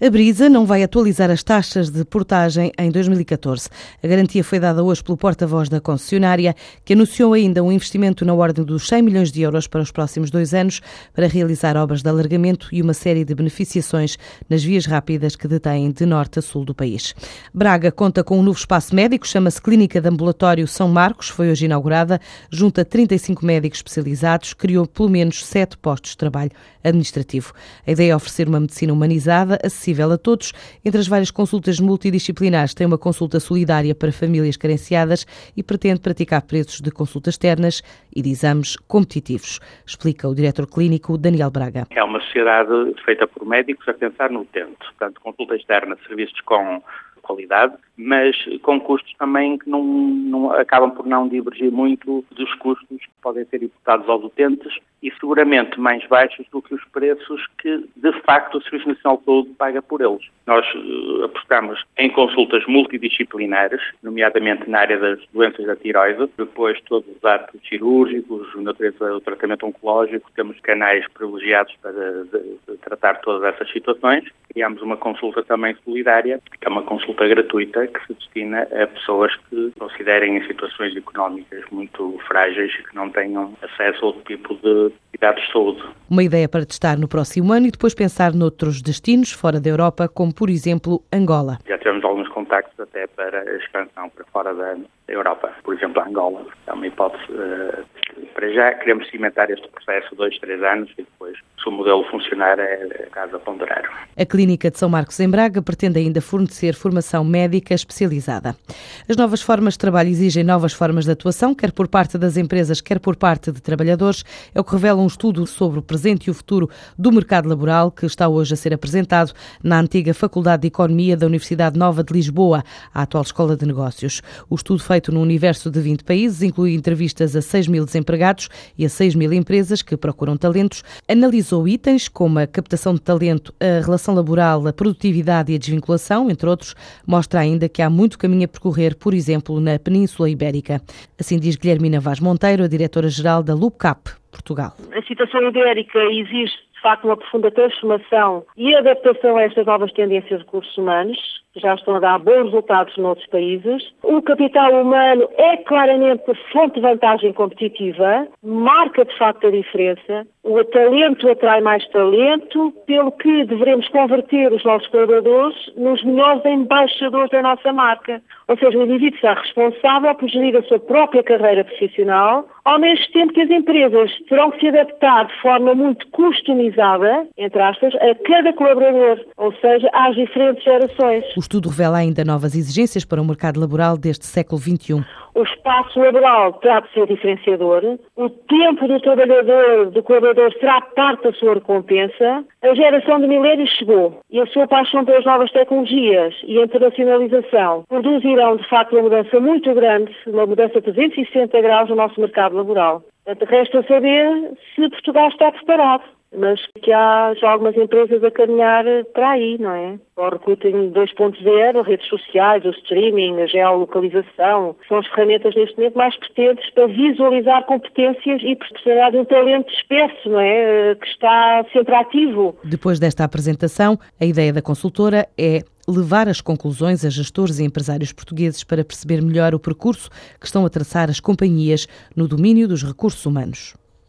A Brisa não vai atualizar as taxas de portagem em 2014. A garantia foi dada hoje pelo porta-voz da concessionária, que anunciou ainda um investimento na ordem dos 100 milhões de euros para os próximos dois anos para realizar obras de alargamento e uma série de beneficiações nas vias rápidas que detêm de norte a sul do país. Braga conta com um novo espaço médico, chama-se Clínica de Ambulatório São Marcos, foi hoje inaugurada, junta 35 médicos especializados, criou pelo menos sete postos de trabalho administrativo. A ideia é oferecer uma medicina humanizada, acessível acessível a todos. Entre as várias consultas multidisciplinares, tem uma consulta solidária para famílias carenciadas e pretende praticar preços de consultas externas e de exames competitivos, explica o diretor clínico Daniel Braga. É uma sociedade feita por médicos a pensar no utente, portanto, consulta externa, serviços com qualidade, mas com custos também que não, não, acabam por não divergir muito dos custos que podem ser imputados aos utentes e seguramente mais baixos do que os preços que, de facto, o Serviço Nacional de Saúde paga por eles. Nós uh, apostamos em consultas multidisciplinares, nomeadamente na área das doenças da tiroide, depois todos os atos cirúrgicos, natureza do tratamento oncológico, temos canais privilegiados para de, de tratar todas essas situações. Criamos uma consulta também solidária, que é uma consulta gratuita que se destina a pessoas que considerem em situações económicas muito frágeis e que não tenham acesso a outro tipo de cuidados de saúde. Uma ideia para testar no próximo ano e depois pensar noutros destinos fora da Europa, como por exemplo Angola. Já tivemos alguns contactos até para a expansão para fora da Europa, por exemplo Angola. É uma hipótese. Uh, para já queremos cimentar este processo dois, três anos e o modelo funcionar, é, é caso a ponderar. A Clínica de São Marcos em Braga pretende ainda fornecer formação médica especializada. As novas formas de trabalho exigem novas formas de atuação, quer por parte das empresas, quer por parte de trabalhadores. É o que revela um estudo sobre o presente e o futuro do mercado laboral que está hoje a ser apresentado na antiga Faculdade de Economia da Universidade Nova de Lisboa, a atual Escola de Negócios. O estudo feito no universo de 20 países inclui entrevistas a 6 mil desempregados e a 6 mil empresas que procuram talentos, analisou analisou itens como a captação de talento, a relação laboral, a produtividade e a desvinculação, entre outros, mostra ainda que há muito caminho a percorrer, por exemplo, na Península Ibérica. Assim diz Guilhermina Vaz Monteiro, a diretora-geral da LUPCAP, Portugal. A situação ibérica exige de facto, uma profunda transformação e adaptação a estas novas tendências de recursos humanos, já estão a dar bons resultados noutros países. O capital humano é claramente fonte de vantagem competitiva, marca de facto a diferença. O talento atrai mais talento, pelo que devemos converter os nossos colaboradores nos melhores embaixadores da nossa marca. Ou seja, o indivíduo será responsável por gerir a sua própria carreira profissional, ao mesmo tempo que as empresas terão que se adaptar de forma muito customizada, entre aspas, a cada colaborador, ou seja, às diferentes gerações. O estudo revela ainda novas exigências para o mercado laboral deste século XXI. O espaço laboral terá de ser diferenciador, o tempo do trabalhador, do colaborador, será parte da sua recompensa. A geração de milênios chegou e a sua paixão pelas novas tecnologias e a internacionalização produzirão, de facto, uma mudança muito grande, uma mudança de 360 graus no nosso mercado laboral. Resta saber se Portugal está preparado mas que há já algumas empresas a caminhar para aí, não é? O recruiting 2.0, redes sociais, o streaming, a geolocalização, são as ferramentas neste momento mais potentes para visualizar competências e proporcionar um talento espesso, não é? Que está sempre ativo. Depois desta apresentação, a ideia da consultora é levar as conclusões a gestores e empresários portugueses para perceber melhor o percurso que estão a traçar as companhias no domínio dos recursos humanos.